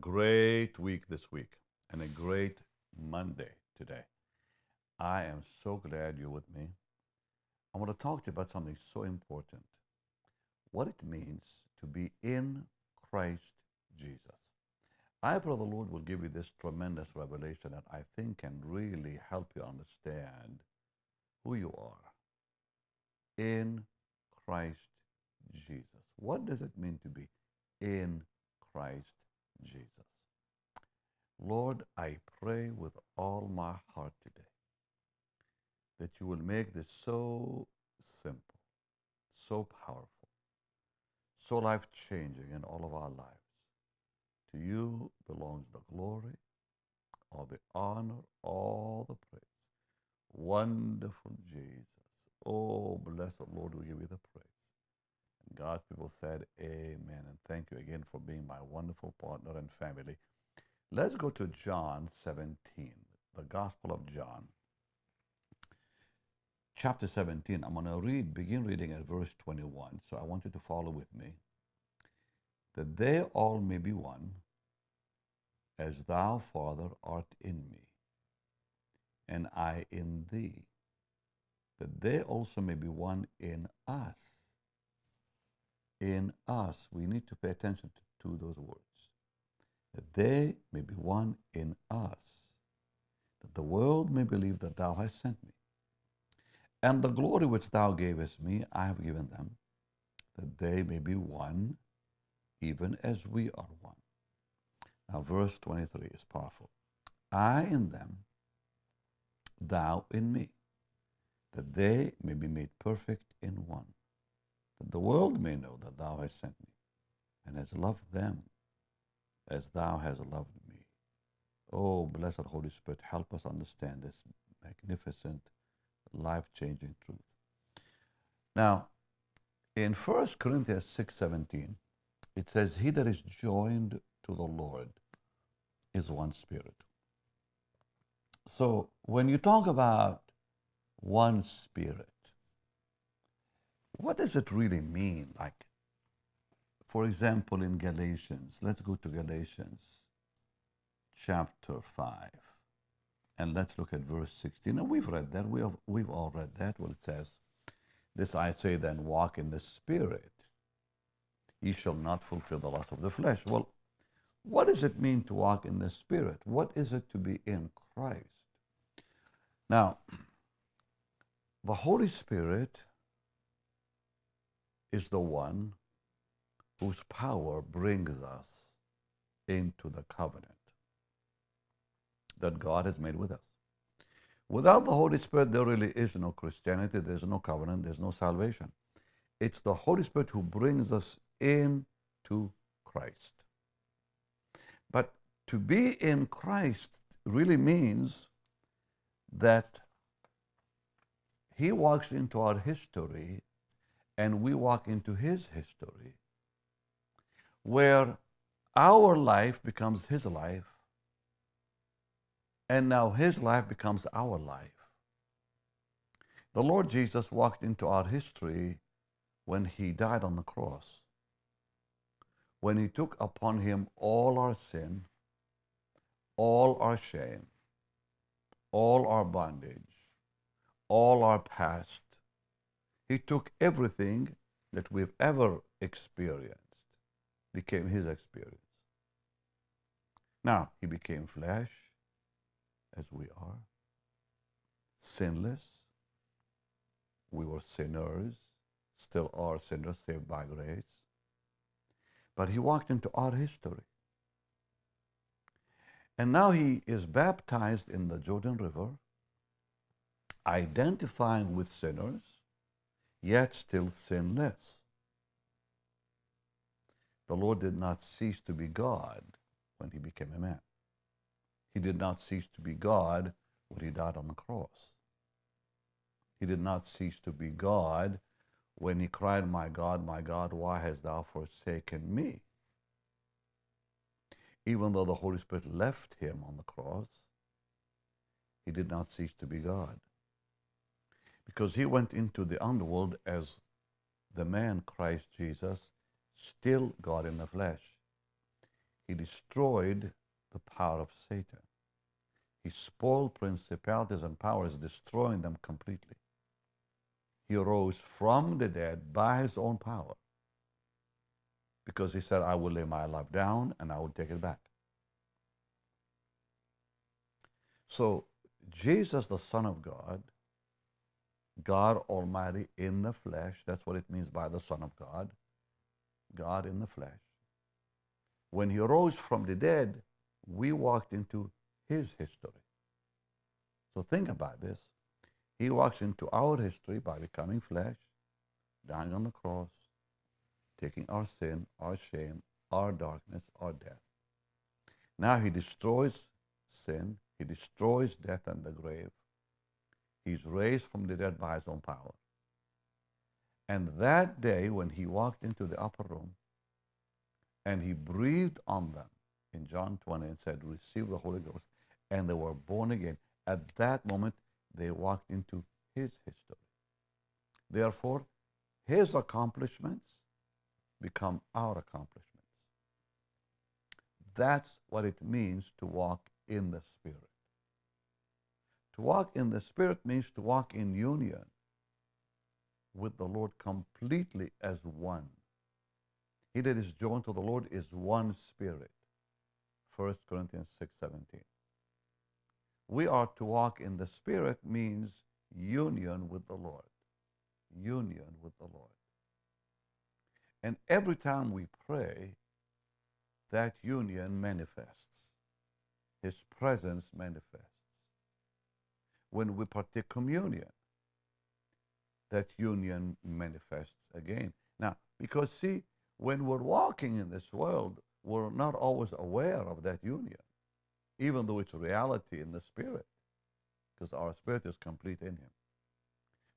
great week this week and a great Monday today. I am so glad you're with me. I want to talk to you about something so important what it means to be in Christ Jesus. I pray the Lord will give you this tremendous revelation that I think can really help you understand who you are in Christ Jesus. What does it mean to be in Christ Jesus? Lord, I pray with all my heart today that you will make this so simple, so powerful, so life changing in all of our lives. To you belongs the glory, all the honor, all the praise. Wonderful Jesus. Oh, blessed Lord, we give you the praise. God's people said, Amen. And thank you again for being my wonderful partner and family. Let's go to John 17, the Gospel of John. Chapter 17. I'm going to read, begin reading at verse 21. So I want you to follow with me. That they all may be one, as thou, Father, art in me, and I in thee, that they also may be one in us. In us. We need to pay attention to, to those words that they may be one in us, that the world may believe that thou hast sent me. And the glory which thou gavest me, I have given them, that they may be one, even as we are one. Now, verse 23 is powerful. I in them, thou in me, that they may be made perfect in one, the world may know that thou hast sent me, and hast loved them as thou hast loved me. Oh, blessed Holy Spirit, help us understand this magnificent, life changing truth. Now, in 1 Corinthians 6 17, it says, He that is joined to the Lord is one spirit. So, when you talk about one spirit, what does it really mean? Like, for example, in Galatians, let's go to Galatians chapter 5. And let's look at verse 16. Now, we've read that. We have, we've all read that. Well, it says, This I say then, walk in the Spirit. Ye shall not fulfill the lust of the flesh. Well, what does it mean to walk in the Spirit? What is it to be in Christ? Now, the Holy Spirit is the one whose power brings us into the covenant that God has made with us. Without the Holy Spirit, there really is no Christianity, there's no covenant, there's no salvation. It's the Holy Spirit who brings us into Christ. But to be in Christ really means that He walks into our history and we walk into His history where our life becomes his life, and now his life becomes our life. The Lord Jesus walked into our history when he died on the cross, when he took upon him all our sin, all our shame, all our bondage, all our past. He took everything that we've ever experienced became his experience. Now, he became flesh, as we are, sinless. We were sinners, still are sinners, saved by grace. But he walked into our history. And now he is baptized in the Jordan River, identifying with sinners, yet still sinless the Lord did not cease to be God when he became a man. He did not cease to be God when he died on the cross. He did not cease to be God when he cried, My God, my God, why hast thou forsaken me? Even though the Holy Spirit left him on the cross, he did not cease to be God. Because he went into the underworld as the man Christ Jesus still God in the flesh. he destroyed the power of Satan. He spoiled principalities and powers, destroying them completely. He rose from the dead by his own power because he said, I will lay my life down and I will take it back. So, Jesus, the Son of God, God Almighty in the flesh, that's what it means by the Son of God, God in the flesh. When he rose from the dead, we walked into his history. So think about this. He walks into our history by becoming flesh, dying on the cross, taking our sin, our shame, our darkness, our death. Now he destroys sin, he destroys death and the grave. He's raised from the dead by his own power. And that day, when he walked into the upper room and he breathed on them in John 20 and said, Receive the Holy Ghost, and they were born again, at that moment, they walked into his history. Therefore, his accomplishments become our accomplishments. That's what it means to walk in the Spirit. To walk in the Spirit means to walk in union with the Lord completely as one. He that is joined to the Lord is one spirit. 1 Corinthians 6 17. We are to walk in the Spirit means union with the Lord. Union with the Lord. And every time we pray, that union manifests. His presence manifests. When we partake communion, that union manifests again. Now, because see, when we're walking in this world, we're not always aware of that union, even though it's reality in the spirit, because our spirit is complete in Him.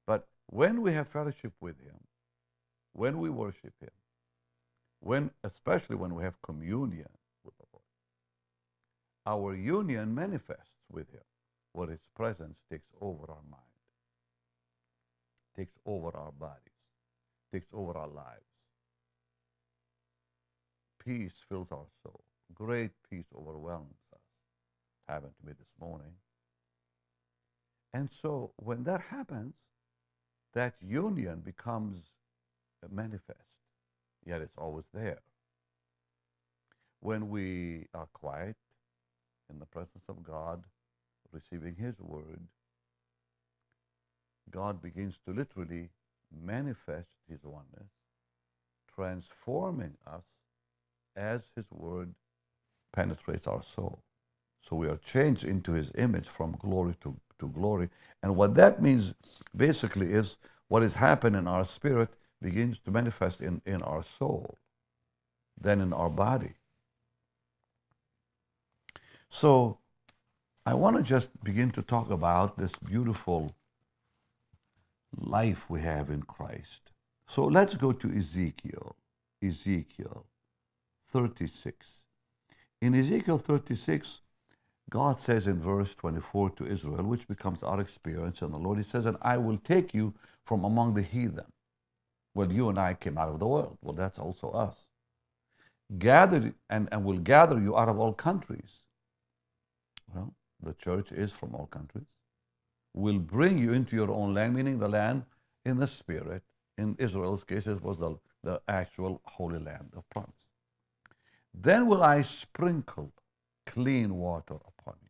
But when we have fellowship with Him, when we worship Him, when especially when we have communion with the Lord, our union manifests with Him, where His presence takes over our mind, takes over our bodies, takes over our lives. Peace fills our soul. Great peace overwhelms us. Happened to me this morning. And so when that happens, that union becomes manifest, yet it's always there. When we are quiet in the presence of God, receiving His word, God begins to literally manifest His oneness, transforming us as His word penetrates our soul. So we are changed into His image from glory to, to glory. And what that means basically is what is happening in our spirit begins to manifest in, in our soul, then in our body. So I want to just begin to talk about this beautiful life we have in Christ. So let's go to Ezekiel. Ezekiel 36. In Ezekiel 36, God says in verse 24 to Israel, which becomes our experience in the Lord, He says, And I will take you from among the heathen. Well, you and I came out of the world. Well, that's also us. Gather and, and will gather you out of all countries. Well, the church is from all countries. Will bring you into your own land, meaning the land in the spirit. In Israel's case, it was the, the actual holy land of promise. Then will I sprinkle clean water upon you.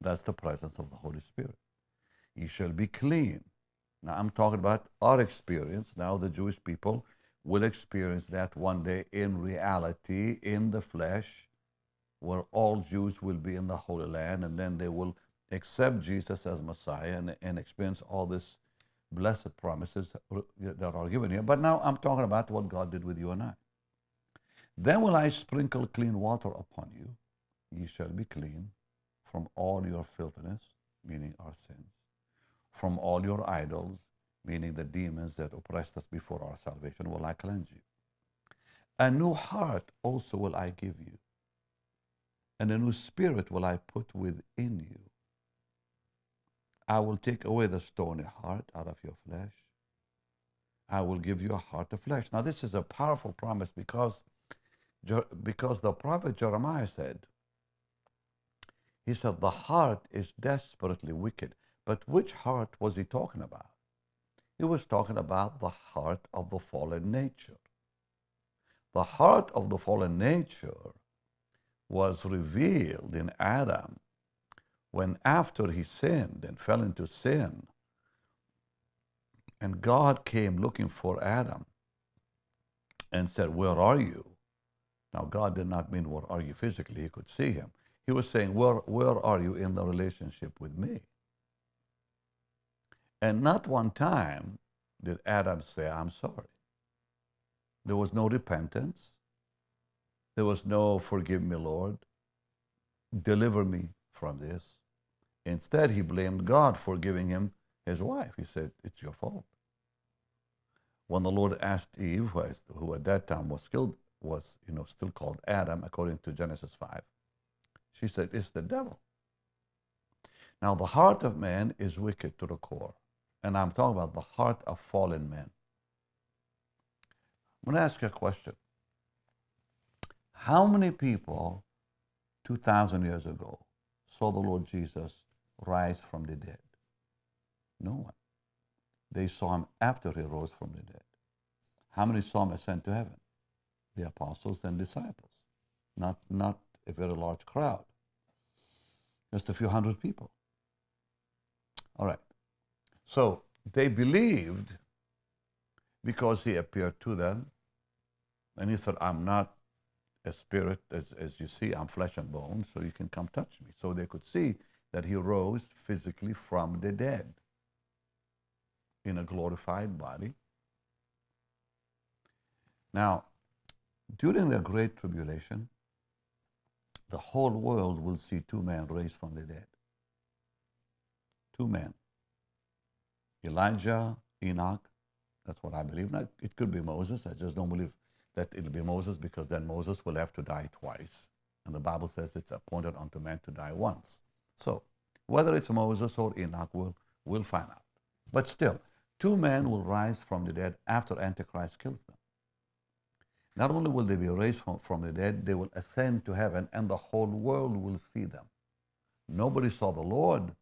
That's the presence of the Holy Spirit. You shall be clean. Now, I'm talking about our experience. Now, the Jewish people will experience that one day in reality, in the flesh, where all Jews will be in the Holy Land, and then they will accept Jesus as Messiah and, and experience all these blessed promises that are given here. But now I'm talking about what God did with you and I. Then will I sprinkle clean water upon you. Ye shall be clean from all your filthiness, meaning our sins, from all your idols, meaning the demons that oppressed us before our salvation, will I cleanse you. A new heart also will I give you, and a new spirit will I put within you. I will take away the stony heart out of your flesh. I will give you a heart of flesh. Now, this is a powerful promise because because the prophet Jeremiah said, he said, the heart is desperately wicked. But which heart was he talking about? He was talking about the heart of the fallen nature. The heart of the fallen nature was revealed in Adam when, after he sinned and fell into sin, and God came looking for Adam and said, Where are you? Now, God did not mean, Where are you physically? He could see him. He was saying, Where, where are you in the relationship with me? And not one time did Adam say, I'm sorry. There was no repentance. There was no, Forgive me, Lord. Deliver me from this. Instead, he blamed God for giving him his wife. He said, It's your fault. When the Lord asked Eve, who at that time was still, was, you know, still called Adam, according to Genesis 5, she said, It's the devil. Now, the heart of man is wicked to the core. And I'm talking about the heart of fallen men. I'm going to ask you a question. How many people 2,000 years ago saw the Lord Jesus rise from the dead? No one. They saw him after he rose from the dead. How many saw him ascend to heaven? The apostles and disciples, not, not a very large crowd, just a few hundred people. All right. So they believed because he appeared to them. And he said, I'm not a spirit, as, as you see, I'm flesh and bone, so you can come touch me. So they could see that he rose physically from the dead in a glorified body. Now, during the Great Tribulation, the whole world will see two men raised from the dead. Two men. Elijah, Enoch. That's what I believe. Now, it could be Moses. I just don't believe that it'll be Moses because then Moses will have to die twice. And the Bible says it's appointed unto man to die once. So, whether it's Moses or Enoch, we'll, we'll find out. But still, two men will rise from the dead after Antichrist kills them. Not only will they be raised from, from the dead, they will ascend to heaven and the whole world will see them. Nobody saw the Lord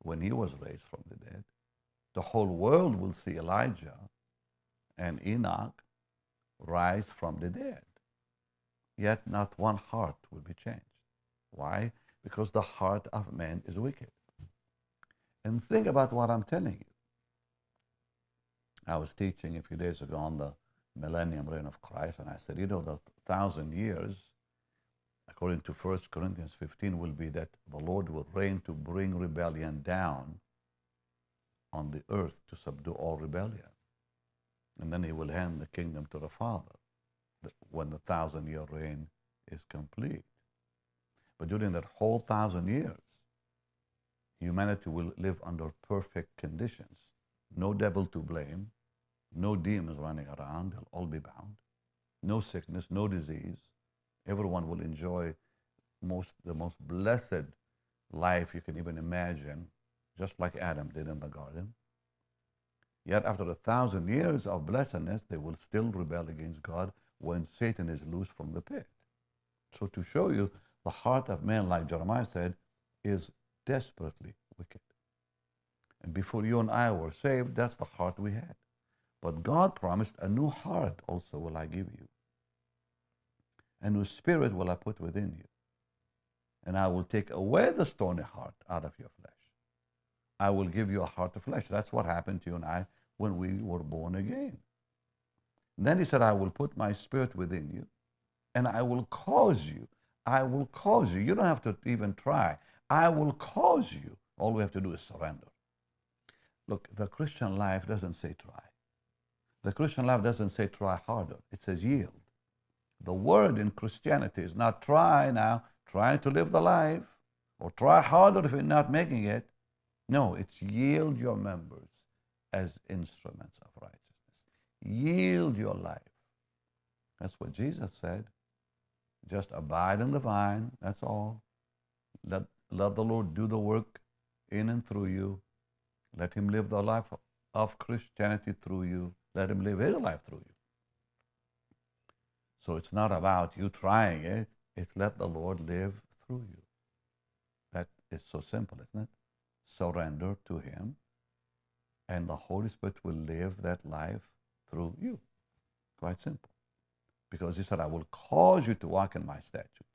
when he was raised from the dead the whole world will see Elijah and Enoch rise from the dead. Yet not one heart will be changed. Why? Because the heart of man is wicked. And think about what I'm telling you. I was teaching a few days ago on the millennium reign of Christ, and I said, you know, the thousand years, according to 1 Corinthians 15, will be that the Lord will reign to bring rebellion down on the earth to subdue all rebellion. And then he will hand the kingdom to the Father when the thousand year reign is complete. But during that whole thousand years, humanity will live under perfect conditions. No devil to blame, no demons running around, they'll all be bound. No sickness, no disease. Everyone will enjoy most, the most blessed life you can even imagine just like Adam did in the garden. Yet after a thousand years of blessedness, they will still rebel against God when Satan is loose from the pit. So to show you the heart of man, like Jeremiah said, is desperately wicked. And before you and I were saved, that's the heart we had. But God promised a new heart also will I give you. A new spirit will I put within you. And I will take away the stony heart out of your flesh I will give you a heart of flesh. That's what happened to you and I when we were born again. And then he said, I will put my spirit within you and I will cause you. I will cause you. You don't have to even try. I will cause you. All we have to do is surrender. Look, the Christian life doesn't say try. The Christian life doesn't say try harder. It says yield. The word in Christianity is not try now, try to live the life, or try harder if you're not making it. No, it's yield your members as instruments of righteousness. Yield your life. That's what Jesus said. Just abide in the vine, that's all. Let, let the Lord do the work in and through you. Let Him live the life of Christianity through you. Let Him live His life through you. So it's not about you trying it, it's let the Lord live through you. That is so simple, isn't it? Surrender to Him, and the Holy Spirit will live that life through you. Quite simple. Because He said, I will cause you to walk in my statutes.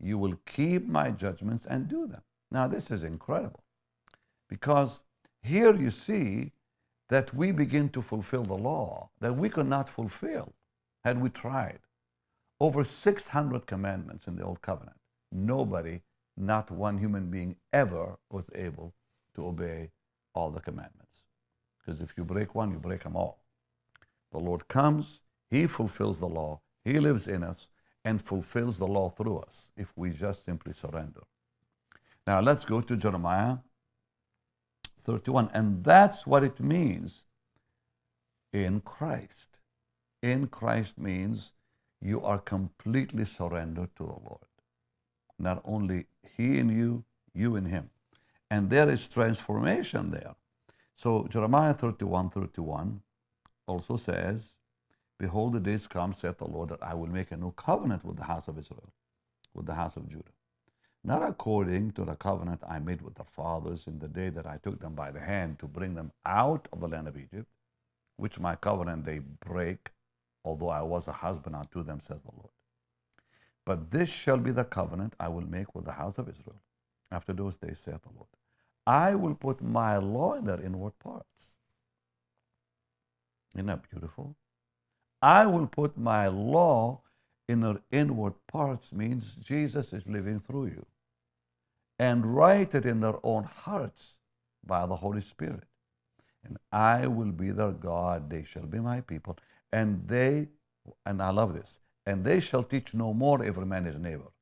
You will keep my judgments and do them. Now, this is incredible because here you see that we begin to fulfill the law that we could not fulfill had we tried. Over 600 commandments in the Old Covenant. Nobody, not one human being ever was able to obey all the commandments. Because if you break one, you break them all. The Lord comes, He fulfills the law, He lives in us, and fulfills the law through us if we just simply surrender. Now let's go to Jeremiah 31. And that's what it means in Christ. In Christ means you are completely surrendered to the Lord. Not only He in you, you in Him. And there is transformation there. So Jeremiah 31 31 also says, Behold, the days come, saith the Lord, that I will make a new covenant with the house of Israel, with the house of Judah not according to the covenant I made with their fathers in the day that I took them by the hand to bring them out of the land of Egypt, which my covenant they break, although I was a husband unto them, says the Lord. But this shall be the covenant I will make with the house of Israel. After those days, saith the Lord. I will put my law in their inward parts. Isn't that beautiful? I will put my law in their inward parts means Jesus is living through you. And write it in their own hearts by the Holy Spirit. And I will be their God, they shall be my people. And they, and I love this, and they shall teach no more every man his neighbor,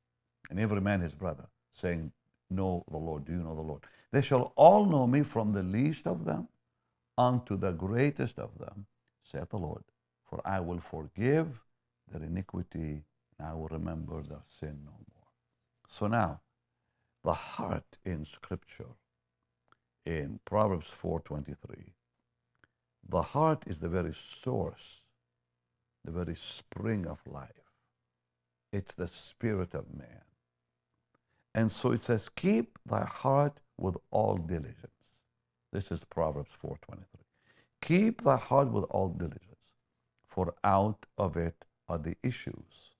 and every man his brother, saying, Know the Lord, do you know the Lord? They shall all know me from the least of them unto the greatest of them, saith the Lord. For I will forgive their iniquity, and I will remember their sin no more. So now, the heart in Scripture, in Proverbs 4.23, the heart is the very source, the very spring of life. It's the spirit of man. And so it says, keep thy heart with all diligence. This is Proverbs 4.23. Keep thy heart with all diligence, for out of it are the issues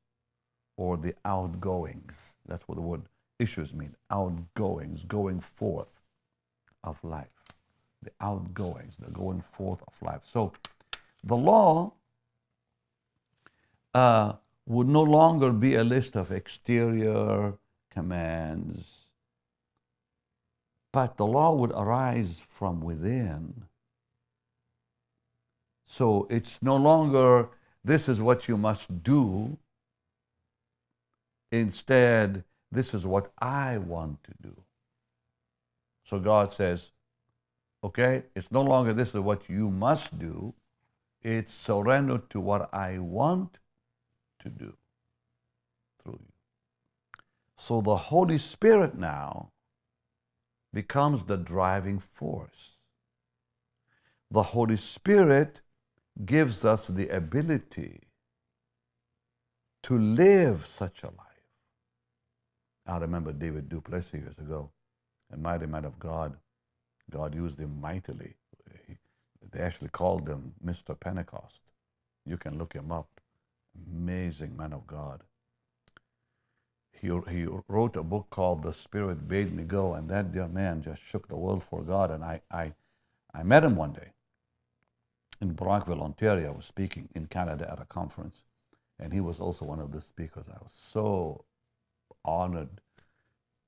or the outgoings. That's what the word issues mean outgoings, going forth of life. The outgoings, the going forth of life. So the law uh, would no longer be a list of exterior commands, but the law would arise from within. So it's no longer this is what you must do. Instead, this is what I want to do. So God says, okay, it's no longer this is what you must do, it's surrender to what I want to do through you. So the Holy Spirit now becomes the driving force. The Holy Spirit gives us the ability to live such a life. I remember David du Plessis years ago, a mighty man of God. God used him mightily. They actually called him Mr. Pentecost. You can look him up. Amazing man of God. He, he wrote a book called The Spirit Bade Me Go, and that dear man just shook the world for God. And I, I, I met him one day in Brockville, Ontario. I was speaking in Canada at a conference, and he was also one of the speakers. I was so honored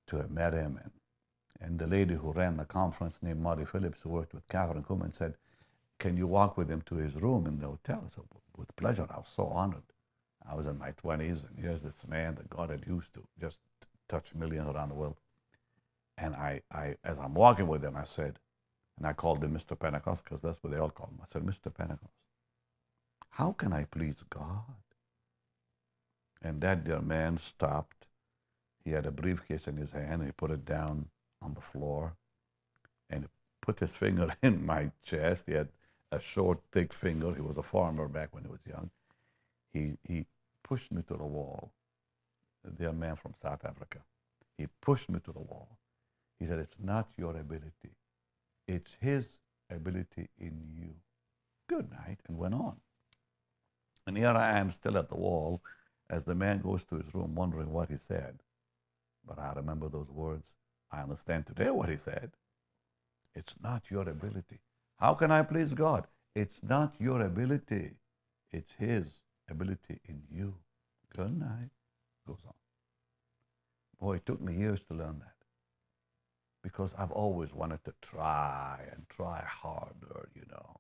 to have met him. And, and the lady who ran the conference, named Marty Phillips, who worked with Kathryn Kuhlman, said, Can you walk with him to his room in the hotel? So, with pleasure. I was so honored. I was in my 20s, and here's this man that God had used to just touch millions around the world. And I, I, as I'm walking with him, I said, and I called him Mr. Pentecost because that's what they all call him. I said, Mr. Pentecost, how can I please God? And that dear man stopped. He had a briefcase in his hand. He put it down on the floor and he put his finger in my chest. He had a short, thick finger. He was a farmer back when he was young. He, he pushed me to the wall. The man from South Africa. He pushed me to the wall. He said, It's not your ability, it's His ability in you. Good night, and went on. And here I am still at the wall as the man goes to his room wondering what he said. But I remember those words. I understand today what he said. It's not your ability. How can I please God? It's not your ability, it's His ability in you. Good night. Goes on. Boy, it took me years to learn that because I've always wanted to try and try harder, you know.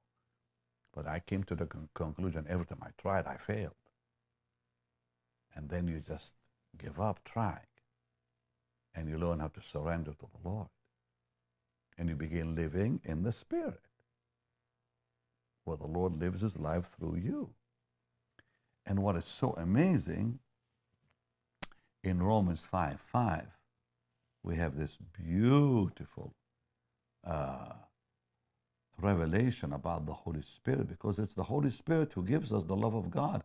But I came to the con- conclusion every time I tried, I failed. And then you just give up trying and you learn how to surrender to the Lord. And you begin living in the Spirit, where the Lord lives his life through you. And what is so amazing in Romans 5 5, we have this beautiful uh, revelation about the Holy Spirit because it's the Holy Spirit who gives us the love of God.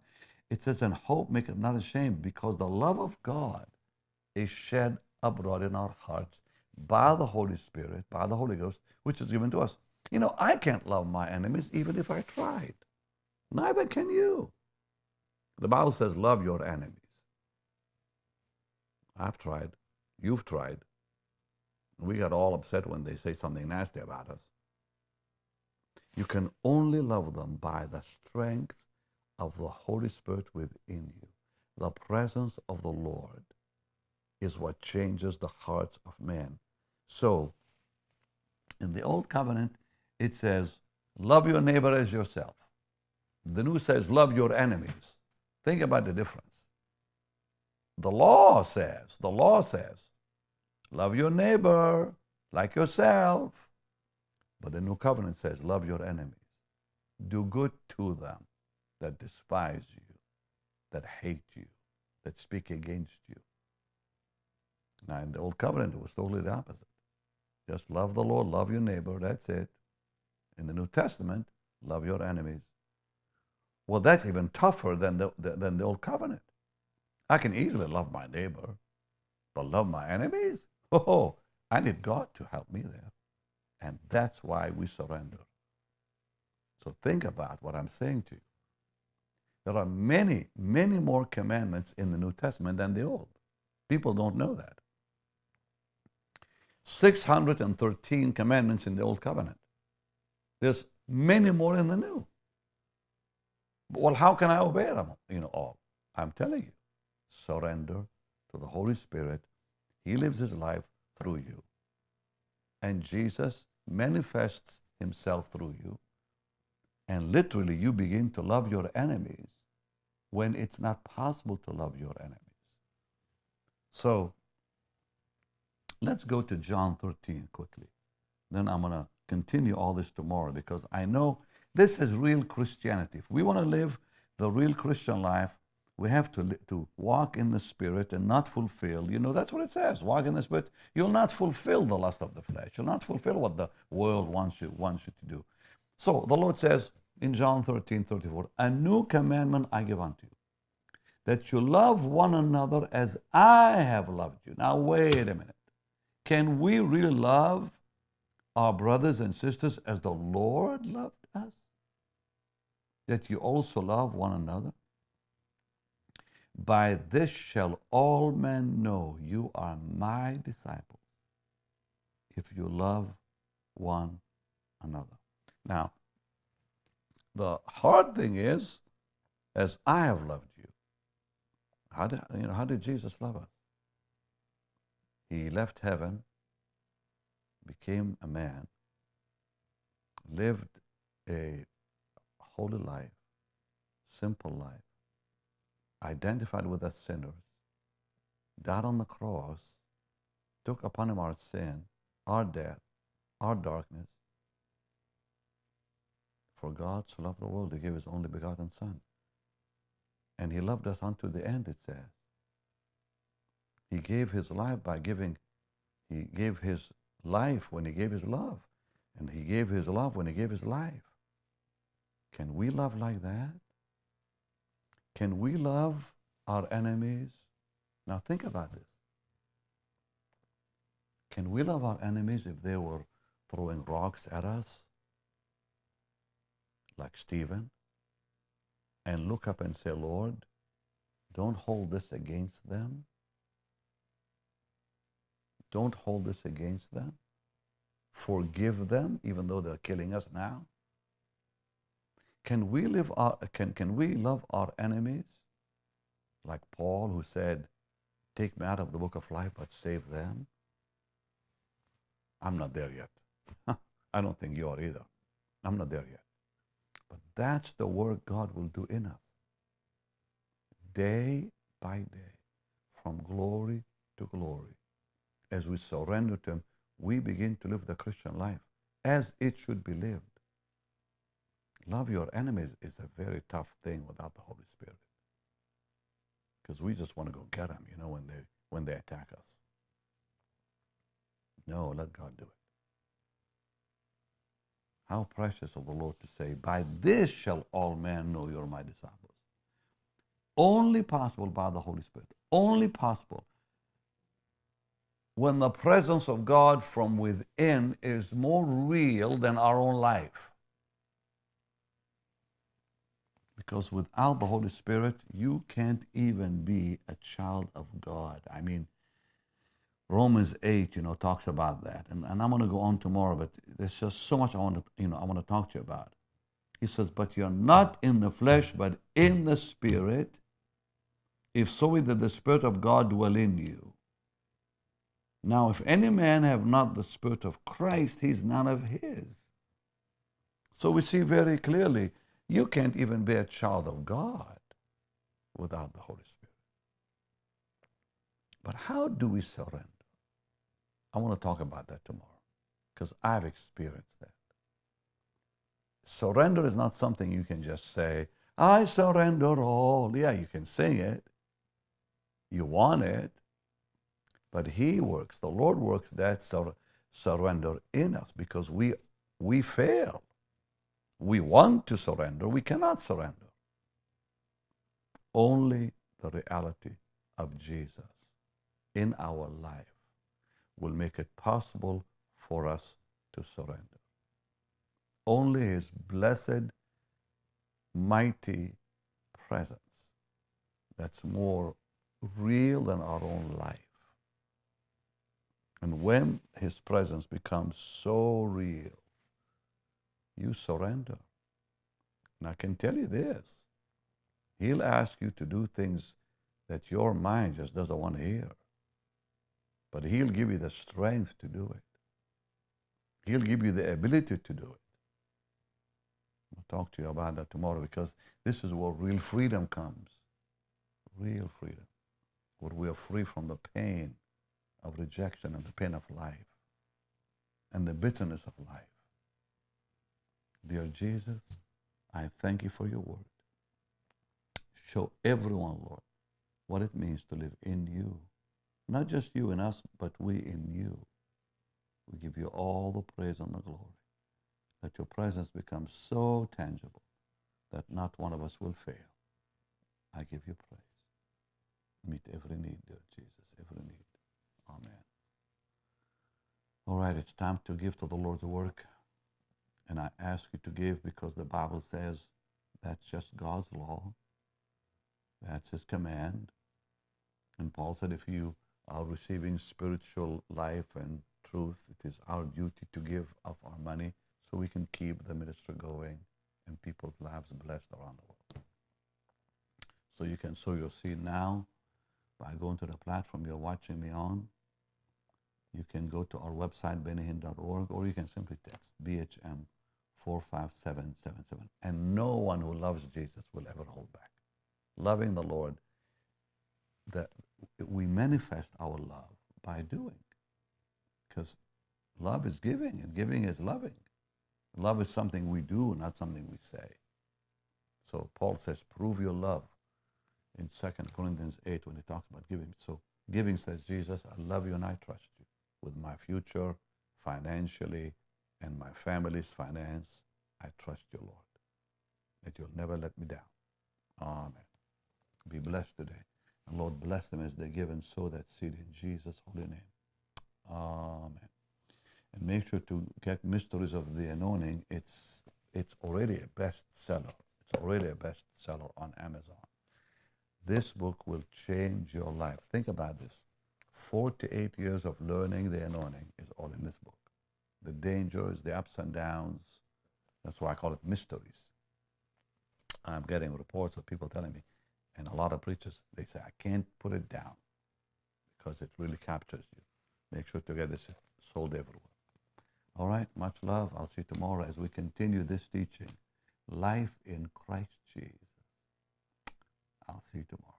It says, and hope maketh not ashamed because the love of God is shed abroad in our hearts by the Holy Spirit, by the Holy Ghost, which is given to us. You know, I can't love my enemies even if I tried. Neither can you. The Bible says, love your enemies. I've tried. You've tried. We got all upset when they say something nasty about us. You can only love them by the strength of the Holy Spirit within you. The presence of the Lord is what changes the hearts of men. So, in the Old Covenant, it says, Love your neighbor as yourself. The New says, Love your enemies. Think about the difference. The law says, the law says, Love your neighbor like yourself. But the new covenant says, love your enemies. Do good to them that despise you, that hate you, that speak against you. Now, in the old covenant, it was totally the opposite. Just love the Lord, love your neighbor, that's it. In the New Testament, love your enemies. Well, that's even tougher than the, than the old covenant. I can easily love my neighbor, but love my enemies? Oh, I need God to help me there. And that's why we surrender. So think about what I'm saying to you. There are many, many more commandments in the New Testament than the Old. People don't know that. 613 commandments in the Old Covenant. There's many more in the New. Well, how can I obey them? You know, all. I'm telling you, surrender to the Holy Spirit. He lives his life through you. And Jesus manifests himself through you. And literally, you begin to love your enemies when it's not possible to love your enemies. So, let's go to John 13 quickly. Then I'm going to continue all this tomorrow because I know this is real Christianity. If we want to live the real Christian life, we have to, to walk in the Spirit and not fulfill. You know, that's what it says. Walk in the Spirit. You'll not fulfill the lust of the flesh. You'll not fulfill what the world wants you, wants you to do. So the Lord says in John 13, 34, A new commandment I give unto you, that you love one another as I have loved you. Now, wait a minute. Can we really love our brothers and sisters as the Lord loved us? That you also love one another? By this shall all men know you are my disciples, if you love one another. Now, the hard thing is, as I have loved you. How did, you know, how did Jesus love us? He left heaven, became a man, lived a holy life, simple life, identified with us sinners, died on the cross, took upon him our sin, our death, our darkness. For God so loved the world, he gave his only begotten Son. And he loved us unto the end, it says. He gave his life by giving, he gave his life when he gave his love. And he gave his love when he gave his life. Can we love like that? Can we love our enemies? Now think about this. Can we love our enemies if they were throwing rocks at us? Like Stephen? And look up and say, Lord, don't hold this against them. Don't hold this against them. Forgive them, even though they're killing us now. Can we live our, can, can we love our enemies? Like Paul who said, Take me out of the book of life, but save them. I'm not there yet. I don't think you are either. I'm not there yet. But that's the work God will do in us. Day by day, from glory to glory. As we surrender to Him, we begin to live the Christian life as it should be lived. Love your enemies is a very tough thing without the Holy Spirit. Because we just want to go get them, you know, when they when they attack us. No, let God do it. How precious of the Lord to say, By this shall all men know you're my disciples. Only possible by the Holy Spirit. Only possible when the presence of God from within is more real than our own life. Because without the Holy Spirit, you can't even be a child of God. I mean, Romans 8, you know, talks about that. And, and I'm going to go on tomorrow, but there's just so much I want to, you know, I want to talk to you about. He says, but you're not in the flesh, but in the Spirit, if so be that the Spirit of God dwell in you. Now, if any man have not the Spirit of Christ, he's none of his. So we see very clearly you can't even be a child of God without the Holy Spirit. But how do we surrender? I want to talk about that tomorrow because I've experienced that. Surrender is not something you can just say, I surrender all. Yeah, you can sing it. You want it. But He works, the Lord works that sur- surrender in us because we, we fail. We want to surrender, we cannot surrender. Only the reality of Jesus in our life will make it possible for us to surrender. Only His blessed, mighty presence that's more real than our own life. And when His presence becomes so real, you surrender. And I can tell you this He'll ask you to do things that your mind just doesn't want to hear. But He'll give you the strength to do it. He'll give you the ability to do it. I'll talk to you about that tomorrow because this is where real freedom comes. Real freedom. Where we are free from the pain of rejection and the pain of life and the bitterness of life. Dear Jesus, I thank you for your word. Show everyone, Lord, what it means to live in you. Not just you and us, but we in you. We give you all the praise and the glory. Let your presence become so tangible that not one of us will fail. I give you praise. Meet every need, dear Jesus, every need. Amen. All right, it's time to give to the Lord's work. And I ask you to give because the Bible says that's just God's law. That's His command. And Paul said, if you are receiving spiritual life and truth, it is our duty to give of our money so we can keep the ministry going and people's lives blessed around the world. So you can sow your seed now by going to the platform you're watching me on. You can go to our website, bennyhinn.org, or you can simply text BHM 45777. And no one who loves Jesus will ever hold back. Loving the Lord, that we manifest our love by doing. Because love is giving, and giving is loving. Love is something we do, not something we say. So Paul says, prove your love in 2 Corinthians 8 when he talks about giving. So giving says, Jesus, I love you and I trust you with my future, financially, and my family's finance. I trust you, Lord, that you'll never let me down. Amen. Be blessed today. And Lord, bless them as they give and sow that seed in Jesus' holy name. Amen. And make sure to get Mysteries of the Anointing. It's it's already a bestseller. It's already a bestseller on Amazon. This book will change your life. Think about this. 48 years of learning the anointing is all in this book. The dangers, the ups and downs. That's why I call it mysteries. I'm getting reports of people telling me, and a lot of preachers, they say, I can't put it down because it really captures you. Make sure to get this sold everywhere. All right, much love. I'll see you tomorrow as we continue this teaching Life in Christ Jesus. I'll see you tomorrow.